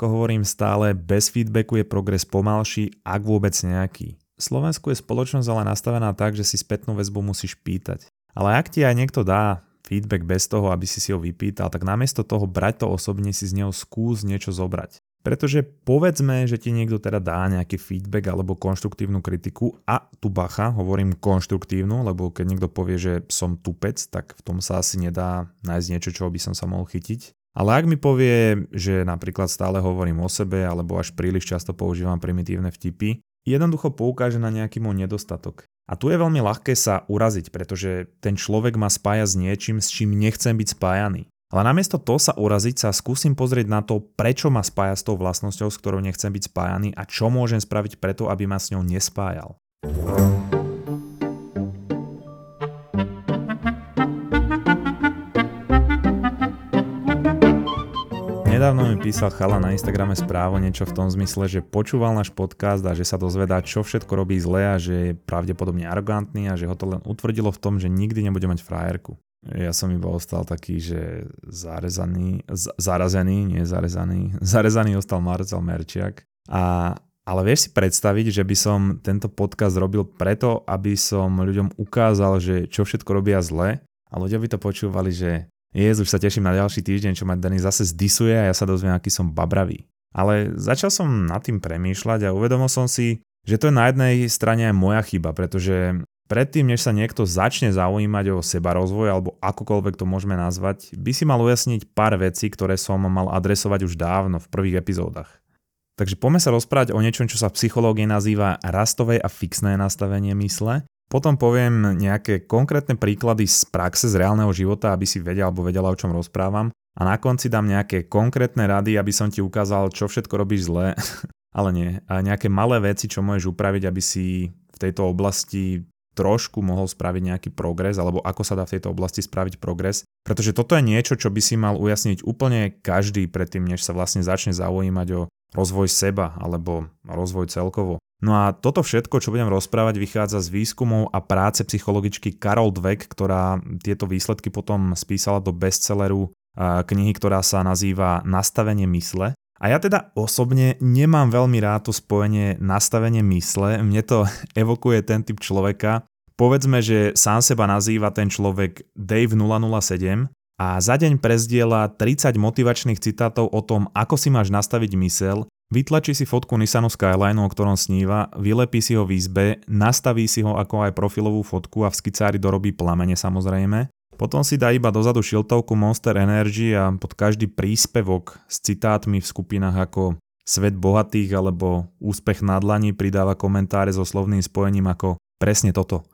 ako hovorím stále, bez feedbacku je progres pomalší, ak vôbec nejaký. V Slovensku je spoločnosť ale nastavená tak, že si spätnú väzbu musíš pýtať. Ale ak ti aj niekto dá feedback bez toho, aby si si ho vypýtal, tak namiesto toho brať to osobne si z neho skús niečo zobrať. Pretože povedzme, že ti niekto teda dá nejaký feedback alebo konštruktívnu kritiku a tu bacha, hovorím konštruktívnu, lebo keď niekto povie, že som tupec, tak v tom sa asi nedá nájsť niečo, čo by som sa mohol chytiť. Ale ak mi povie, že napríklad stále hovorím o sebe alebo až príliš často používam primitívne vtipy, jednoducho poukáže na nejaký môj nedostatok. A tu je veľmi ľahké sa uraziť, pretože ten človek ma spája s niečím, s čím nechcem byť spájaný. Ale namiesto toho sa uraziť sa skúsim pozrieť na to, prečo ma spája s tou vlastnosťou, s ktorou nechcem byť spájaný a čo môžem spraviť preto, aby ma s ňou nespájal. Nedávno mi písal chala na Instagrame správu niečo v tom zmysle, že počúval náš podcast a že sa dozvedá, čo všetko robí zle a že je pravdepodobne arogantný a že ho to len utvrdilo v tom, že nikdy nebude mať frajerku. Ja som iba ostal taký, že zarezaný, z- zarazený, nie zarezaný, zarezaný ostal Marcel Merčiak. A, ale vieš si predstaviť, že by som tento podcast robil preto, aby som ľuďom ukázal, že čo všetko robia zle a ľudia by to počúvali, že Jezus, už sa teším na ďalší týždeň, čo ma Dani zase zdisuje a ja sa dozviem, aký som babravý. Ale začal som nad tým premýšľať a uvedomil som si, že to je na jednej strane aj moja chyba, pretože Predtým, než sa niekto začne zaujímať o seba rozvoj alebo akokoľvek to môžeme nazvať, by si mal ujasniť pár vecí, ktoré som mal adresovať už dávno v prvých epizódach. Takže poďme sa rozprávať o niečom, čo sa v psychológii nazýva rastové a fixné nastavenie mysle. Potom poviem nejaké konkrétne príklady z praxe, z reálneho života, aby si vedel alebo vedela, o čom rozprávam. A na konci dám nejaké konkrétne rady, aby som ti ukázal, čo všetko robíš zle. Ale nie. A nejaké malé veci, čo môžeš upraviť, aby si v tejto oblasti trošku mohol spraviť nejaký progres, alebo ako sa dá v tejto oblasti spraviť progres. Pretože toto je niečo, čo by si mal ujasniť úplne každý predtým, než sa vlastne začne zaujímať o rozvoj seba alebo rozvoj celkovo. No a toto všetko, čo budem rozprávať, vychádza z výskumov a práce psychologičky Carol Dweck, ktorá tieto výsledky potom spísala do bestselleru knihy, ktorá sa nazýva Nastavenie mysle. A ja teda osobne nemám veľmi rád to spojenie nastavenie mysle. Mne to evokuje ten typ človeka, Povedzme, že sám seba nazýva ten človek Dave 007 a za deň prezdiela 30 motivačných citátov o tom, ako si máš nastaviť mysel, vytlačí si fotku Nissanu Skyline, o ktorom sníva, vylepí si ho v izbe, nastaví si ho ako aj profilovú fotku a v skicári dorobí plamene samozrejme. Potom si dá iba dozadu šiltovku Monster Energy a pod každý príspevok s citátmi v skupinách ako Svet bohatých alebo Úspech na dlani pridáva komentáre so slovným spojením ako presne toto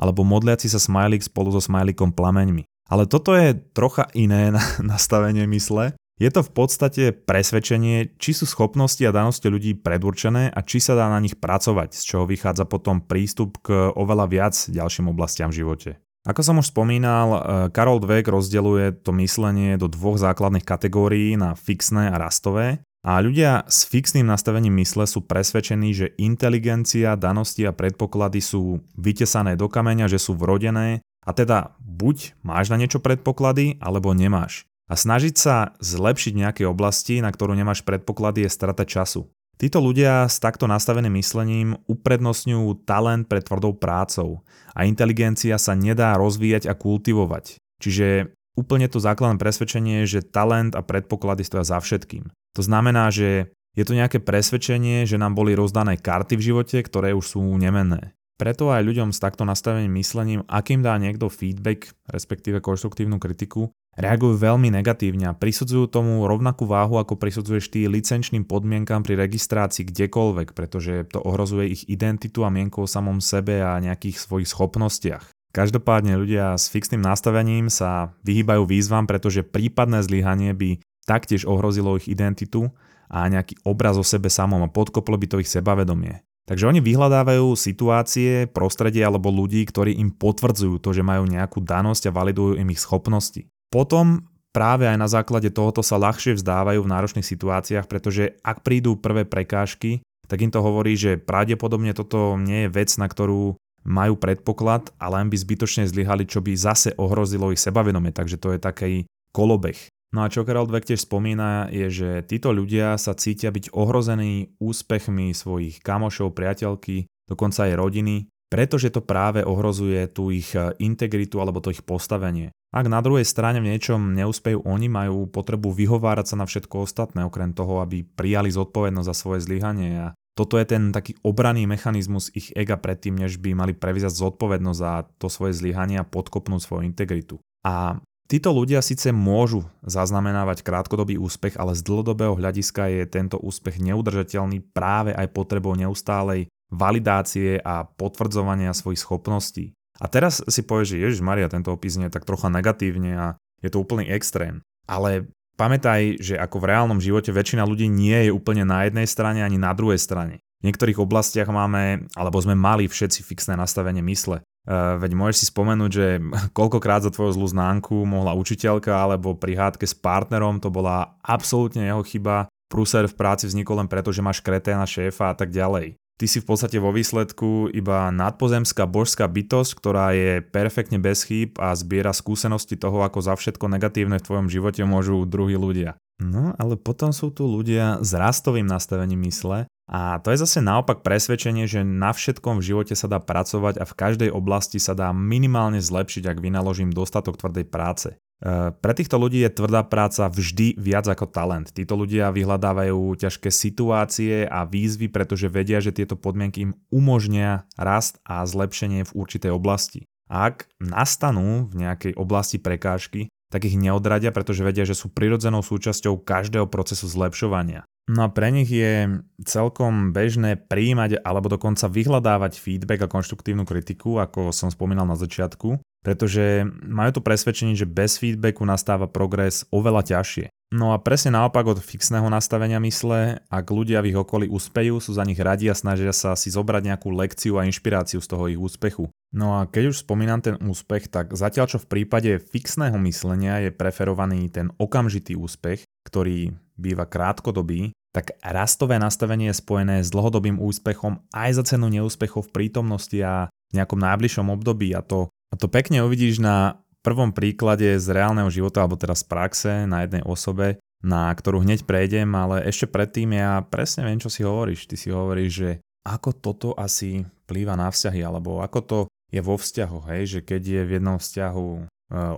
alebo modliaci sa smajlik spolu so smajlikom plameňmi. Ale toto je trocha iné nastavenie mysle. Je to v podstate presvedčenie, či sú schopnosti a danosti ľudí predurčené a či sa dá na nich pracovať, z čoho vychádza potom prístup k oveľa viac ďalším oblastiam v živote. Ako som už spomínal, eh, Karol Dweck rozdeľuje to myslenie do dvoch základných kategórií na fixné a rastové. A ľudia s fixným nastavením mysle sú presvedčení, že inteligencia, danosti a predpoklady sú vytesané do kameňa, že sú vrodené a teda buď máš na niečo predpoklady, alebo nemáš. A snažiť sa zlepšiť nejaké oblasti, na ktorú nemáš predpoklady, je strata času. Títo ľudia s takto nastaveným myslením uprednostňujú talent pred tvrdou prácou a inteligencia sa nedá rozvíjať a kultivovať. Čiže úplne to základné presvedčenie že talent a predpoklady stoja za všetkým. To znamená, že je to nejaké presvedčenie, že nám boli rozdané karty v živote, ktoré už sú nemenné. Preto aj ľuďom s takto nastaveným myslením, akým dá niekto feedback, respektíve konštruktívnu kritiku, reagujú veľmi negatívne a prisudzujú tomu rovnakú váhu, ako prisudzuješ ty licenčným podmienkam pri registrácii kdekoľvek, pretože to ohrozuje ich identitu a mienku o samom sebe a nejakých svojich schopnostiach. Každopádne ľudia s fixným nastavením sa vyhýbajú výzvam, pretože prípadné zlyhanie by taktiež ohrozilo ich identitu a nejaký obraz o sebe samom a podkoplo by to ich sebavedomie. Takže oni vyhľadávajú situácie, prostredie alebo ľudí, ktorí im potvrdzujú to, že majú nejakú danosť a validujú im ich schopnosti. Potom práve aj na základe tohoto sa ľahšie vzdávajú v náročných situáciách, pretože ak prídu prvé prekážky, tak im to hovorí, že pravdepodobne toto nie je vec, na ktorú majú predpoklad a len by zbytočne zlyhali, čo by zase ohrozilo ich sebavedomie, takže to je taký kolobeh. No a čo Karol Dweck tiež spomína, je, že títo ľudia sa cítia byť ohrození úspechmi svojich kamošov, priateľky, dokonca aj rodiny, pretože to práve ohrozuje tú ich e, integritu alebo to ich postavenie. Ak na druhej strane v niečom neúspejú oni, majú potrebu vyhovárať sa na všetko ostatné, okrem toho, aby prijali zodpovednosť za svoje zlyhanie a toto je ten taký obranný mechanizmus ich ega predtým, než by mali prevziať zodpovednosť za to svoje zlyhanie a podkopnúť svoju integritu. A Títo ľudia síce môžu zaznamenávať krátkodobý úspech, ale z dlhodobého hľadiska je tento úspech neudržateľný práve aj potrebou neustálej validácie a potvrdzovania svojich schopností. A teraz si povieš, že Ježiš Maria, tento opis je tak trocha negatívne a je to úplný extrém. Ale pamätaj, že ako v reálnom živote väčšina ľudí nie je úplne na jednej strane ani na druhej strane. V niektorých oblastiach máme, alebo sme mali všetci fixné nastavenie mysle. Uh, veď môžeš si spomenúť, že koľkokrát za tvoju zlú známku mohla učiteľka alebo pri hádke s partnerom to bola absolútne jeho chyba. Prúser v práci vznikol len preto, že máš kreténa šéfa a tak ďalej. Ty si v podstate vo výsledku iba nadpozemská božská bytosť, ktorá je perfektne bez chýb a zbiera skúsenosti toho, ako za všetko negatívne v tvojom živote môžu druhí ľudia. No, ale potom sú tu ľudia s rastovým nastavením mysle, a to je zase naopak presvedčenie, že na všetkom v živote sa dá pracovať a v každej oblasti sa dá minimálne zlepšiť, ak vynaložím dostatok tvrdej práce. E, pre týchto ľudí je tvrdá práca vždy viac ako talent. Títo ľudia vyhľadávajú ťažké situácie a výzvy, pretože vedia, že tieto podmienky im umožnia rast a zlepšenie v určitej oblasti. Ak nastanú v nejakej oblasti prekážky, tak ich neodradia, pretože vedia, že sú prirodzenou súčasťou každého procesu zlepšovania. No a pre nich je celkom bežné príjmať alebo dokonca vyhľadávať feedback a konštruktívnu kritiku, ako som spomínal na začiatku, pretože majú to presvedčenie, že bez feedbacku nastáva progres oveľa ťažšie. No a presne naopak od fixného nastavenia mysle, ak ľudia v ich okolí úspejú, sú za nich radi a snažia sa si zobrať nejakú lekciu a inšpiráciu z toho ich úspechu. No a keď už spomínam ten úspech, tak zatiaľ čo v prípade fixného myslenia je preferovaný ten okamžitý úspech, ktorý býva krátkodobý, tak rastové nastavenie je spojené s dlhodobým úspechom aj za cenu neúspechov v prítomnosti a nejakom najbližšom období a to, a to pekne uvidíš na prvom príklade z reálneho života, alebo teraz z praxe na jednej osobe, na ktorú hneď prejdem, ale ešte predtým ja presne viem, čo si hovoríš. Ty si hovoríš, že ako toto asi plýva na vzťahy, alebo ako to je vo vzťahu, hej, že keď je v jednom vzťahu e,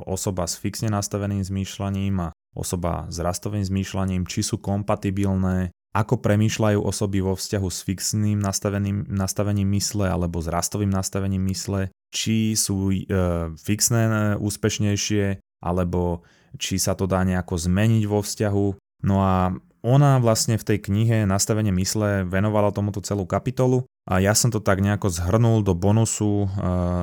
osoba s fixne nastaveným zmýšľaním a osoba s rastovým zmýšľaním, či sú kompatibilné, ako premýšľajú osoby vo vzťahu s fixným nastaveným, nastavením mysle alebo s rastovým nastavením mysle, či sú e, fixné e, úspešnejšie, alebo či sa to dá nejako zmeniť vo vzťahu. No a ona vlastne v tej knihe Nastavenie mysle venovala tomuto celú kapitolu a ja som to tak nejako zhrnul do bonusu e,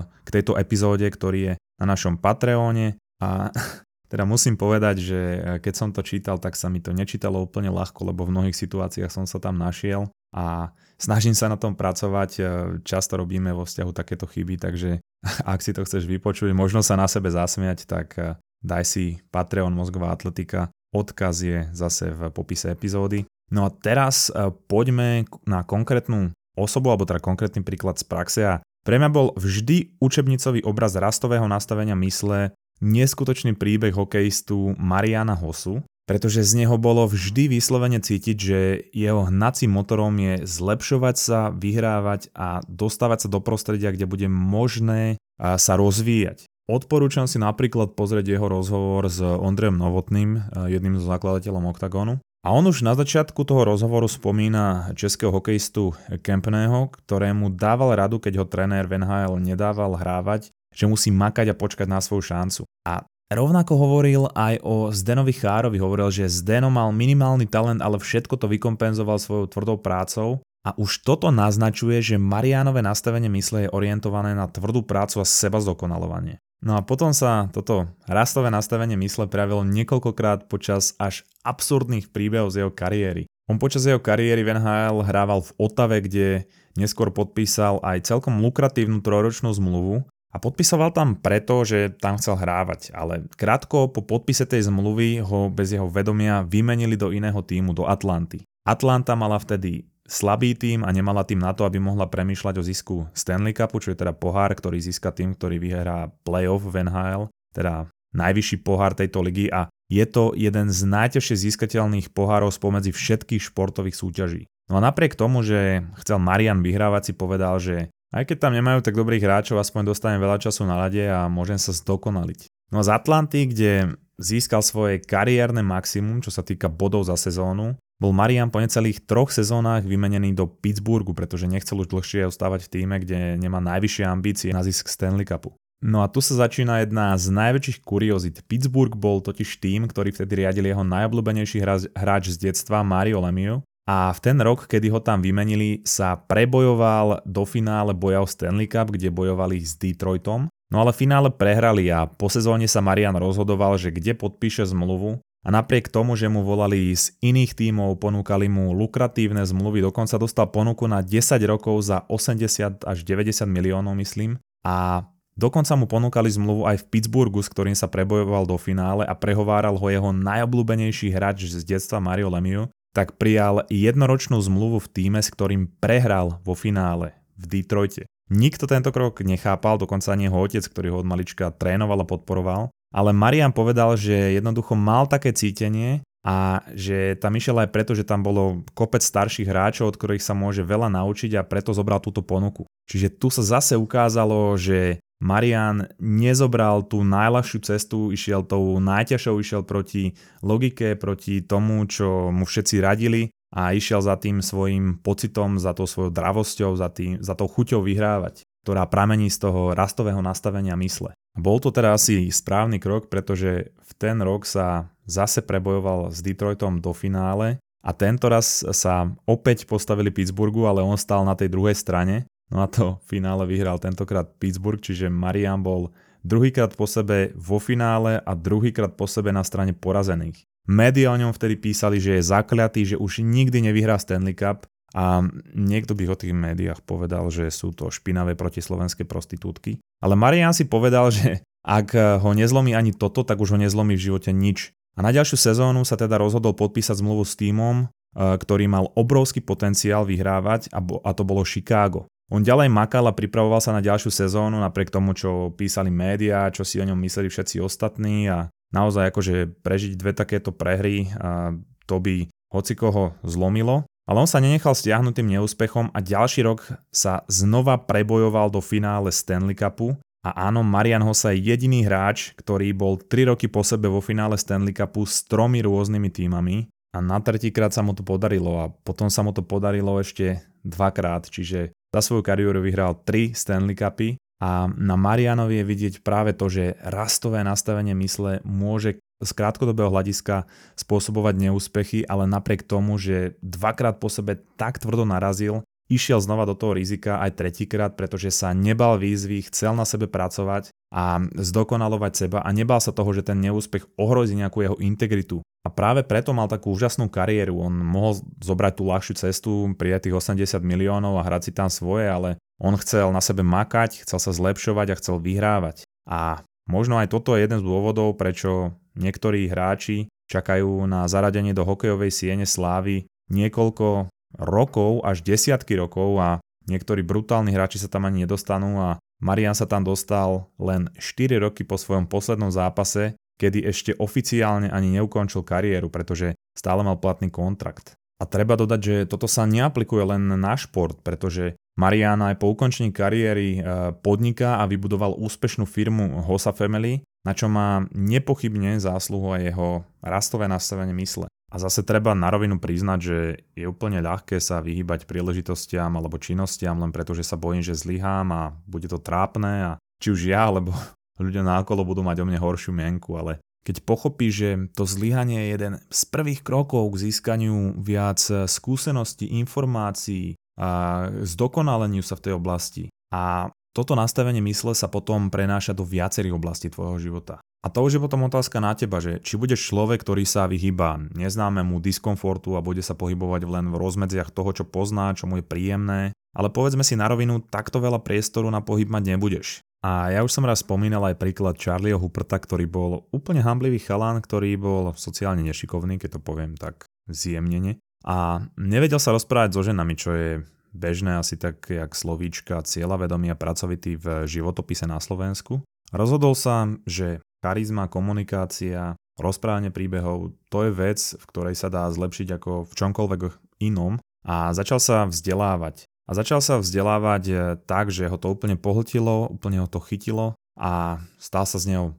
k tejto epizóde, ktorý je na našom Patreone a teda musím povedať, že keď som to čítal, tak sa mi to nečítalo úplne ľahko, lebo v mnohých situáciách som sa tam našiel a snažím sa na tom pracovať. E, často robíme vo vzťahu takéto chyby, takže ak si to chceš vypočuť, možno sa na sebe zasmiať, tak e, daj si Patreon Mozgová atletika. Odkaz je zase v popise epizódy. No a teraz poďme na konkrétnu osobu, alebo teda konkrétny príklad z praxe a pre mňa bol vždy učebnicový obraz rastového nastavenia mysle neskutočný príbeh hokejistu Mariana Hosu, pretože z neho bolo vždy vyslovene cítiť, že jeho hnacím motorom je zlepšovať sa, vyhrávať a dostávať sa do prostredia, kde bude možné sa rozvíjať. Odporúčam si napríklad pozrieť jeho rozhovor s Ondrejom Novotným, jedným z zakladateľom Octagonu. A on už na začiatku toho rozhovoru spomína českého hokejistu Kempného, ktorému dával radu, keď ho tréner Van nedával hrávať, že musí makať a počkať na svoju šancu. A Rovnako hovoril aj o Zdenovi Chárovi, hovoril, že Zdeno mal minimálny talent, ale všetko to vykompenzoval svojou tvrdou prácou a už toto naznačuje, že Marianové nastavenie mysle je orientované na tvrdú prácu a seba zdokonalovanie. No a potom sa toto rastové nastavenie mysle prejavilo niekoľkokrát počas až absurdných príbehov z jeho kariéry. On počas jeho kariéry v NHL hrával v Otave, kde neskôr podpísal aj celkom lukratívnu trojročnú zmluvu a podpisoval tam preto, že tam chcel hrávať, ale krátko po podpise tej zmluvy ho bez jeho vedomia vymenili do iného týmu, do Atlanty. Atlanta mala vtedy slabý tým a nemala tým na to, aby mohla premýšľať o zisku Stanley Cupu, čo je teda pohár, ktorý získa tým, ktorý vyhrá playoff v NHL, teda najvyšší pohár tejto ligy a je to jeden z najťažšie získateľných pohárov spomedzi všetkých športových súťaží. No a napriek tomu, že chcel Marian vyhrávať, si povedal, že aj keď tam nemajú tak dobrých hráčov, aspoň dostanem veľa času na lade a môžem sa zdokonaliť. No a z Atlanty, kde získal svoje kariérne maximum, čo sa týka bodov za sezónu, bol Marian po necelých troch sezónach vymenený do Pittsburghu, pretože nechcel už dlhšie ostávať v týme, kde nemá najvyššie ambície na zisk Stanley Cupu. No a tu sa začína jedna z najväčších kuriozit. Pittsburgh bol totiž tým, ktorý vtedy riadil jeho najobľúbenejší hráč z detstva Mario Lemieux a v ten rok, kedy ho tam vymenili, sa prebojoval do finále boja o Stanley Cup, kde bojovali s Detroitom. No ale v finále prehrali a po sezóne sa Marian rozhodoval, že kde podpíše zmluvu a napriek tomu, že mu volali z iných tímov, ponúkali mu lukratívne zmluvy, dokonca dostal ponuku na 10 rokov za 80 až 90 miliónov, myslím. A Dokonca mu ponúkali zmluvu aj v Pittsburghu, s ktorým sa prebojoval do finále a prehováral ho jeho najobľúbenejší hráč z detstva Mario Lemieux, tak prijal jednoročnú zmluvu v týme, s ktorým prehral vo finále v Detroite. Nikto tento krok nechápal, dokonca ani jeho otec, ktorý ho od malička trénoval a podporoval. Ale Marian povedal, že jednoducho mal také cítenie a že tam išiel aj preto, že tam bolo kopec starších hráčov, od ktorých sa môže veľa naučiť a preto zobral túto ponuku. Čiže tu sa zase ukázalo, že Marian nezobral tú najľahšiu cestu, išiel tou najťažšou, išiel proti logike, proti tomu, čo mu všetci radili a išiel za tým svojim pocitom, za tou svojou dravosťou, za, tým, za tou chuťou vyhrávať, ktorá pramení z toho rastového nastavenia mysle. Bol to teda asi správny krok, pretože v ten rok sa zase prebojoval s Detroitom do finále a tento raz sa opäť postavili Pittsburghu, ale on stal na tej druhej strane No a to finále vyhral tentokrát Pittsburgh, čiže Marian bol druhýkrát po sebe vo finále a druhýkrát po sebe na strane porazených. Média o ňom vtedy písali, že je zakliatý, že už nikdy nevyhrá Stanley Cup a niekto by o tých médiách povedal, že sú to špinavé protislovenské prostitútky. Ale Marian si povedal, že ak ho nezlomí ani toto, tak už ho nezlomí v živote nič. A na ďalšiu sezónu sa teda rozhodol podpísať zmluvu s týmom, eh, ktorý mal obrovský potenciál vyhrávať a to bolo Chicago. On ďalej makal a pripravoval sa na ďalšiu sezónu napriek tomu, čo písali médiá, čo si o ňom mysleli všetci ostatní a naozaj akože prežiť dve takéto prehry, a to by hocikoho zlomilo. Ale on sa nenechal stiahnutým neúspechom a ďalší rok sa znova prebojoval do finále Stanley Cupu a áno, Marian Hossa je jediný hráč, ktorý bol 3 roky po sebe vo finále Stanley Cupu s tromi rôznymi týmami a na tretíkrát sa mu to podarilo a potom sa mu to podarilo ešte dvakrát, čiže za svoju kariéru vyhral 3 Stanley Cupy a na Marianovi je vidieť práve to, že rastové nastavenie mysle môže z krátkodobého hľadiska spôsobovať neúspechy, ale napriek tomu, že dvakrát po sebe tak tvrdo narazil, išiel znova do toho rizika aj tretíkrát, pretože sa nebal výzvy, chcel na sebe pracovať a zdokonalovať seba a nebal sa toho, že ten neúspech ohrozí nejakú jeho integritu. A práve preto mal takú úžasnú kariéru. On mohol zobrať tú ľahšiu cestu, prijať tých 80 miliónov a hrať si tam svoje, ale on chcel na sebe makať, chcel sa zlepšovať a chcel vyhrávať. A možno aj toto je jeden z dôvodov, prečo niektorí hráči čakajú na zaradenie do hokejovej siene slávy niekoľko rokov až desiatky rokov a niektorí brutálni hráči sa tam ani nedostanú a Marian sa tam dostal len 4 roky po svojom poslednom zápase, kedy ešte oficiálne ani neukončil kariéru, pretože stále mal platný kontrakt. A treba dodať, že toto sa neaplikuje len na šport, pretože Mariana aj po ukončení kariéry e, podniká a vybudoval úspešnú firmu Hosa Family, na čo má nepochybne zásluhu aj jeho rastové nastavenie mysle. A zase treba na rovinu priznať, že je úplne ľahké sa vyhýbať príležitostiam alebo činnostiam len preto, že sa bojím, že zlyhám a bude to trápne a či už ja, alebo ľudia nákolo budú mať o mne horšiu mienku, ale keď pochopí, že to zlyhanie je jeden z prvých krokov k získaniu viac skúseností, informácií a zdokonaleniu sa v tej oblasti. A toto nastavenie mysle sa potom prenáša do viacerých oblastí tvojho života. A to už je potom otázka na teba, že či budeš človek, ktorý sa vyhýba neznámemu diskomfortu a bude sa pohybovať len v rozmedziach toho, čo pozná, čo mu je príjemné, ale povedzme si na rovinu, takto veľa priestoru na pohyb mať nebudeš. A ja už som raz spomínal aj príklad Charlieho Huperta, ktorý bol úplne hamblivý chalán, ktorý bol sociálne nešikovný, keď to poviem tak zjemnene. A nevedel sa rozprávať so ženami, čo je bežné asi tak jak slovíčka cieľavedomý a pracovitý v životopise na Slovensku. Rozhodol sa, že charizma, komunikácia, rozprávanie príbehov, to je vec, v ktorej sa dá zlepšiť ako v čomkoľvek inom a začal sa vzdelávať. A začal sa vzdelávať e, tak, že ho to úplne pohltilo, úplne ho to chytilo a stal sa z neho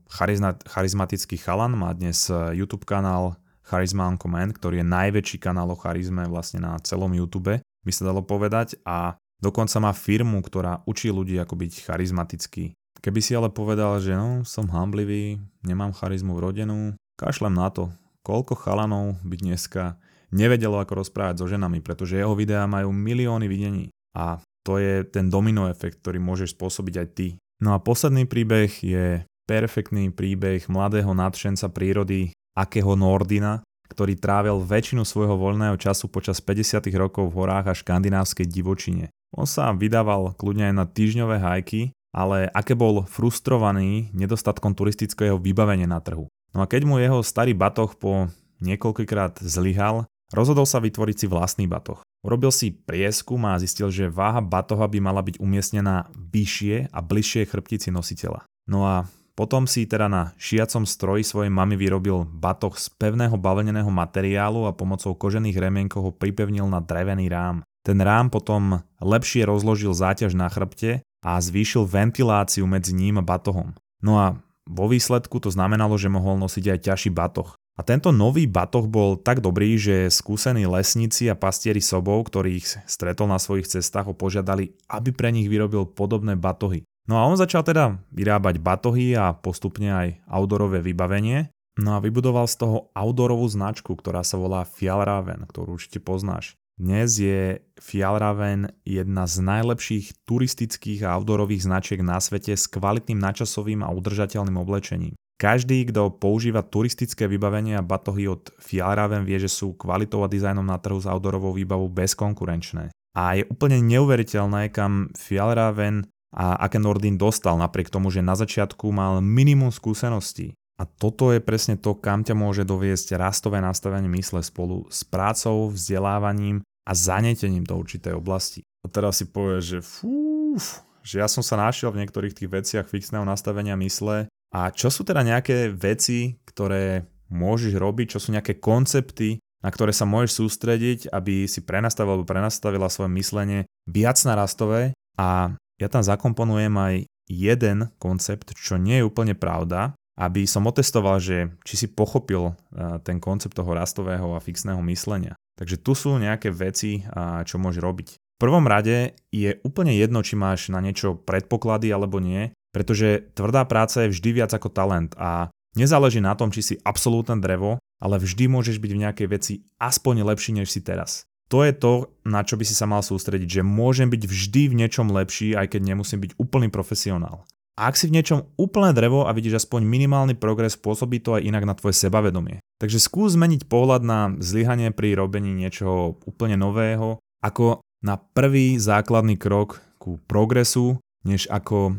charizmatický chalan, má dnes e, YouTube kanál Charisma on Command, ktorý je najväčší kanál o charizme vlastne na celom YouTube, by sa dalo povedať a dokonca má firmu, ktorá učí ľudí ako byť charizmatický. Keby si ale povedal, že no, som hamblivý, nemám charizmu vrodenú, kašlem na to, koľko chalanov by dneska nevedelo, ako rozprávať so ženami, pretože jeho videá majú milióny videní. A to je ten domino efekt, ktorý môžeš spôsobiť aj ty. No a posledný príbeh je perfektný príbeh mladého nadšenca prírody Akého Nordina, ktorý trávil väčšinu svojho voľného času počas 50. rokov v horách a škandinávskej divočine. On sa vydával kľudne aj na týždňové hajky, ale aké bol frustrovaný nedostatkom turistického vybavenia na trhu. No a keď mu jeho starý batoh po niekoľkýkrát zlyhal, Rozhodol sa vytvoriť si vlastný batoh. Urobil si prieskum a zistil, že váha batoha by mala byť umiestnená vyššie a bližšie chrbtici nositeľa. No a potom si teda na šiacom stroji svojej mamy vyrobil batoh z pevného bavlneného materiálu a pomocou kožených remienkov ho pripevnil na drevený rám. Ten rám potom lepšie rozložil záťaž na chrbte a zvýšil ventiláciu medzi ním a batohom. No a vo výsledku to znamenalo, že mohol nosiť aj ťažší batoh. A tento nový batoh bol tak dobrý, že skúsení lesníci a pastieri sobov, ktorých stretol na svojich cestách, ho požiadali, aby pre nich vyrobil podobné batohy. No a on začal teda vyrábať batohy a postupne aj outdoorové vybavenie. No a vybudoval z toho outdoorovú značku, ktorá sa volá Fjallraven, ktorú určite poznáš. Dnes je Fjallraven jedna z najlepších turistických a outdoorových značiek na svete s kvalitným načasovým a udržateľným oblečením. Každý, kto používa turistické vybavenie a batohy od Fjallraven vie, že sú kvalitou a dizajnom na trhu s outdoorovou výbavou bezkonkurenčné. A je úplne neuveriteľné, kam Fjallraven a aké Nordin dostal, napriek tomu, že na začiatku mal minimum skúseností. A toto je presne to, kam ťa môže doviesť rastové nastavenie mysle spolu s prácou, vzdelávaním a zanetením do určitej oblasti. A teraz si povieš, že fúf, že ja som sa našiel v niektorých tých veciach fixného nastavenia mysle a čo sú teda nejaké veci, ktoré môžeš robiť, čo sú nejaké koncepty, na ktoré sa môžeš sústrediť, aby si prenastavil alebo prenastavila svoje myslenie viac narastové a ja tam zakomponujem aj jeden koncept, čo nie je úplne pravda, aby som otestoval, že či si pochopil eh, ten koncept toho rastového a fixného myslenia. Takže tu sú nejaké veci, čo môžeš robiť. V prvom rade je úplne jedno, či máš na niečo predpoklady alebo nie, pretože tvrdá práca je vždy viac ako talent a nezáleží na tom, či si absolútne drevo, ale vždy môžeš byť v nejakej veci aspoň lepší, než si teraz. To je to, na čo by si sa mal sústrediť, že môžem byť vždy v niečom lepší, aj keď nemusím byť úplný profesionál. Ak si v niečom úplné drevo a vidíš aspoň minimálny progres, pôsobí to aj inak na tvoje sebavedomie. Takže skús zmeniť pohľad na zlyhanie pri robení niečoho úplne nového, ako na prvý základný krok ku progresu než ako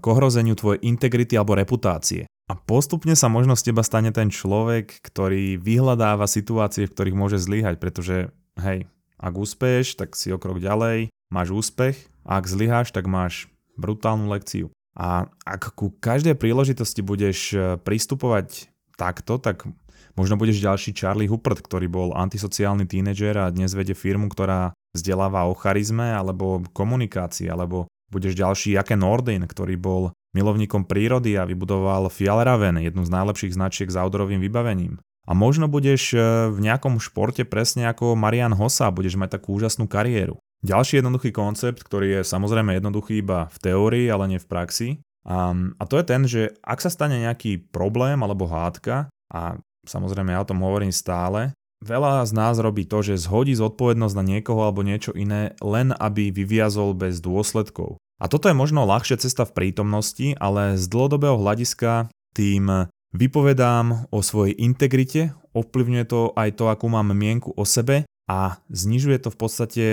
k ohrozeniu tvojej integrity alebo reputácie. A postupne sa možno z teba stane ten človek, ktorý vyhľadáva situácie, v ktorých môže zlyhať, pretože hej, ak úspeješ, tak si o krok ďalej, máš úspech a ak zlyháš, tak máš brutálnu lekciu. A ak ku každej príležitosti budeš e, pristupovať takto, tak možno budeš ďalší Charlie Huppert, ktorý bol antisociálny tínedžer a dnes vedie firmu, ktorá vzdeláva o charizme alebo komunikácii alebo Budeš ďalší Jake Nordin, ktorý bol milovníkom prírody a vybudoval Fjallraven, jednu z najlepších značiek s outdoorovým vybavením. A možno budeš e, v nejakom športe presne ako Marian Hossa, budeš mať takú úžasnú kariéru. Ďalší jednoduchý koncept, ktorý je samozrejme jednoduchý iba v teórii, ale nie v praxi. A, a to je ten, že ak sa stane nejaký problém alebo hádka, a samozrejme ja o tom hovorím stále, Veľa z nás robí to, že zhodí zodpovednosť na niekoho alebo niečo iné, len aby vyviazol bez dôsledkov. A toto je možno ľahšia cesta v prítomnosti, ale z dlhodobého hľadiska tým vypovedám o svojej integrite, ovplyvňuje to aj to, akú mám mienku o sebe a znižuje to v podstate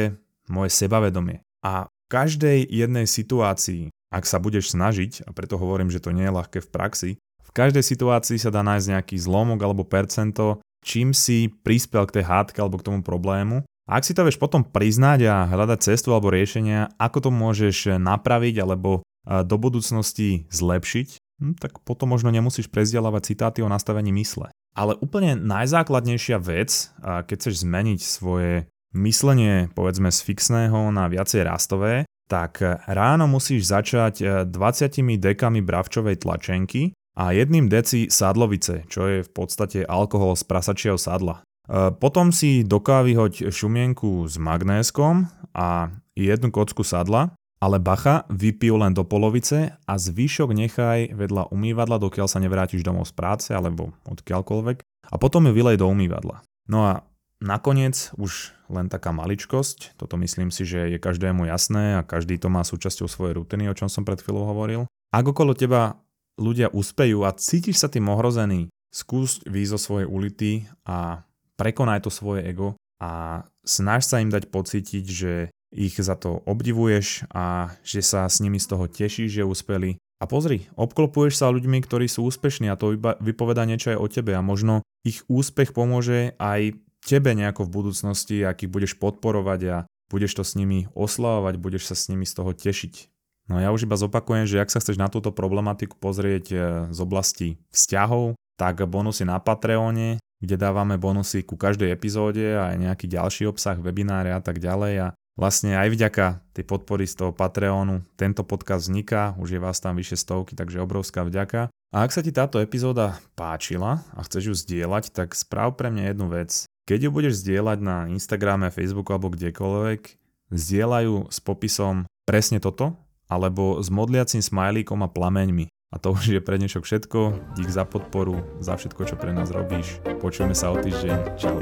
moje sebavedomie. A v každej jednej situácii, ak sa budeš snažiť, a preto hovorím, že to nie je ľahké v praxi, v každej situácii sa dá nájsť nejaký zlomok alebo percento, čím si prispel k tej hádke alebo k tomu problému. A ak si to vieš potom priznať a hľadať cestu alebo riešenia, ako to môžeš napraviť alebo do budúcnosti zlepšiť, hm, tak potom možno nemusíš prezdielávať citáty o nastavení mysle. Ale úplne najzákladnejšia vec, keď chceš zmeniť svoje myslenie povedzme z fixného na viacej rastové, tak ráno musíš začať 20 dekami bravčovej tlačenky a jedným deci sadlovice, čo je v podstate alkohol z prasačieho sadla. E, potom si do kávy hoď šumienku s magnéskom a jednu kocku sadla, ale bacha, vypiju len do polovice a zvyšok nechaj vedľa umývadla, dokiaľ sa nevrátiš domov z práce alebo odkiaľkoľvek a potom ju vylej do umývadla. No a nakoniec už len taká maličkosť, toto myslím si, že je každému jasné a každý to má súčasťou svojej rutiny, o čom som pred chvíľou hovoril. Ak okolo teba ľudia uspejú a cítiš sa tým ohrozený, skús výjsť zo svojej ulity a prekonaj to svoje ego a snaž sa im dať pocítiť, že ich za to obdivuješ a že sa s nimi z toho tešíš, že úspeli. A pozri, obklopuješ sa ľuďmi, ktorí sú úspešní a to vypoveda niečo aj o tebe a možno ich úspech pomôže aj tebe nejako v budúcnosti, ak ich budeš podporovať a budeš to s nimi oslavovať, budeš sa s nimi z toho tešiť. No ja už iba zopakujem, že ak sa chceš na túto problematiku pozrieť e, z oblasti vzťahov, tak bonusy na Patreone, kde dávame bonusy ku každej epizóde a aj nejaký ďalší obsah, webináre a tak ďalej a vlastne aj vďaka tej podpory z toho Patreonu tento podcast vzniká, už je vás tam vyše stovky, takže obrovská vďaka. A ak sa ti táto epizóda páčila a chceš ju zdieľať, tak správ pre mňa jednu vec. Keď ju budeš zdieľať na Instagrame, Facebooku alebo kdekoľvek, zdieľajú s popisom presne toto, alebo s modliacím smajlíkom a plameňmi. A to už je pre dnešok všetko. Dík za podporu, za všetko, čo pre nás robíš. Počujeme sa o týždeň. Čau.